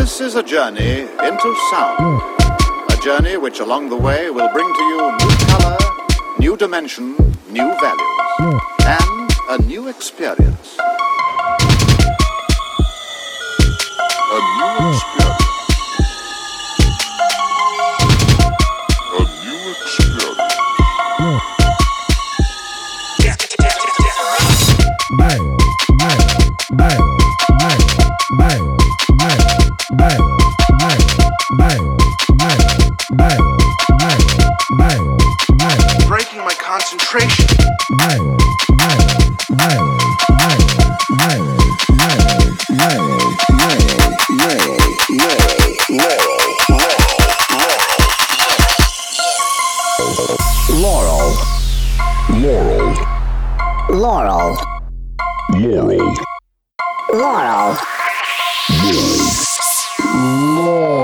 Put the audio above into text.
This is a journey into sound. A journey which along the way will bring to you new color, new dimension, new values, and a new experience. Concentration. Laurel. Laurel. Laurel. Laurel. Laurel. Laurel.